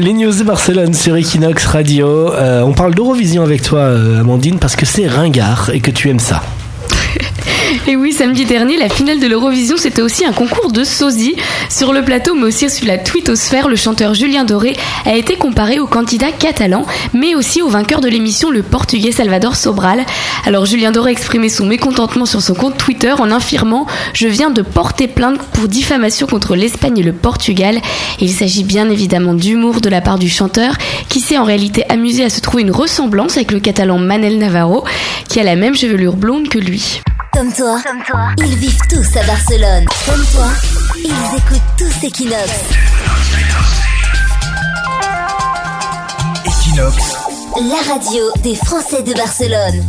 Les news de Barcelone sur Equinox Radio. Euh, on parle d'Eurovision avec toi, euh, Amandine, parce que c'est ringard et que tu aimes ça. Et oui, samedi dernier, la finale de l'Eurovision, c'était aussi un concours de sosie. Sur le plateau, mais aussi sur la twittosphère, le chanteur Julien Doré a été comparé au candidat catalan, mais aussi au vainqueur de l'émission, le portugais Salvador Sobral. Alors Julien Doré a exprimé son mécontentement sur son compte Twitter en affirmant « Je viens de porter plainte pour diffamation contre l'Espagne et le Portugal ». Il s'agit bien évidemment d'humour de la part du chanteur, qui s'est en réalité amusé à se trouver une ressemblance avec le catalan Manel Navarro, qui a la même chevelure blonde que lui. Comme toi, ils vivent tous à Barcelone. Comme toi, ils écoutent tous Equinox. Equinox, La radio des Français de Barcelone.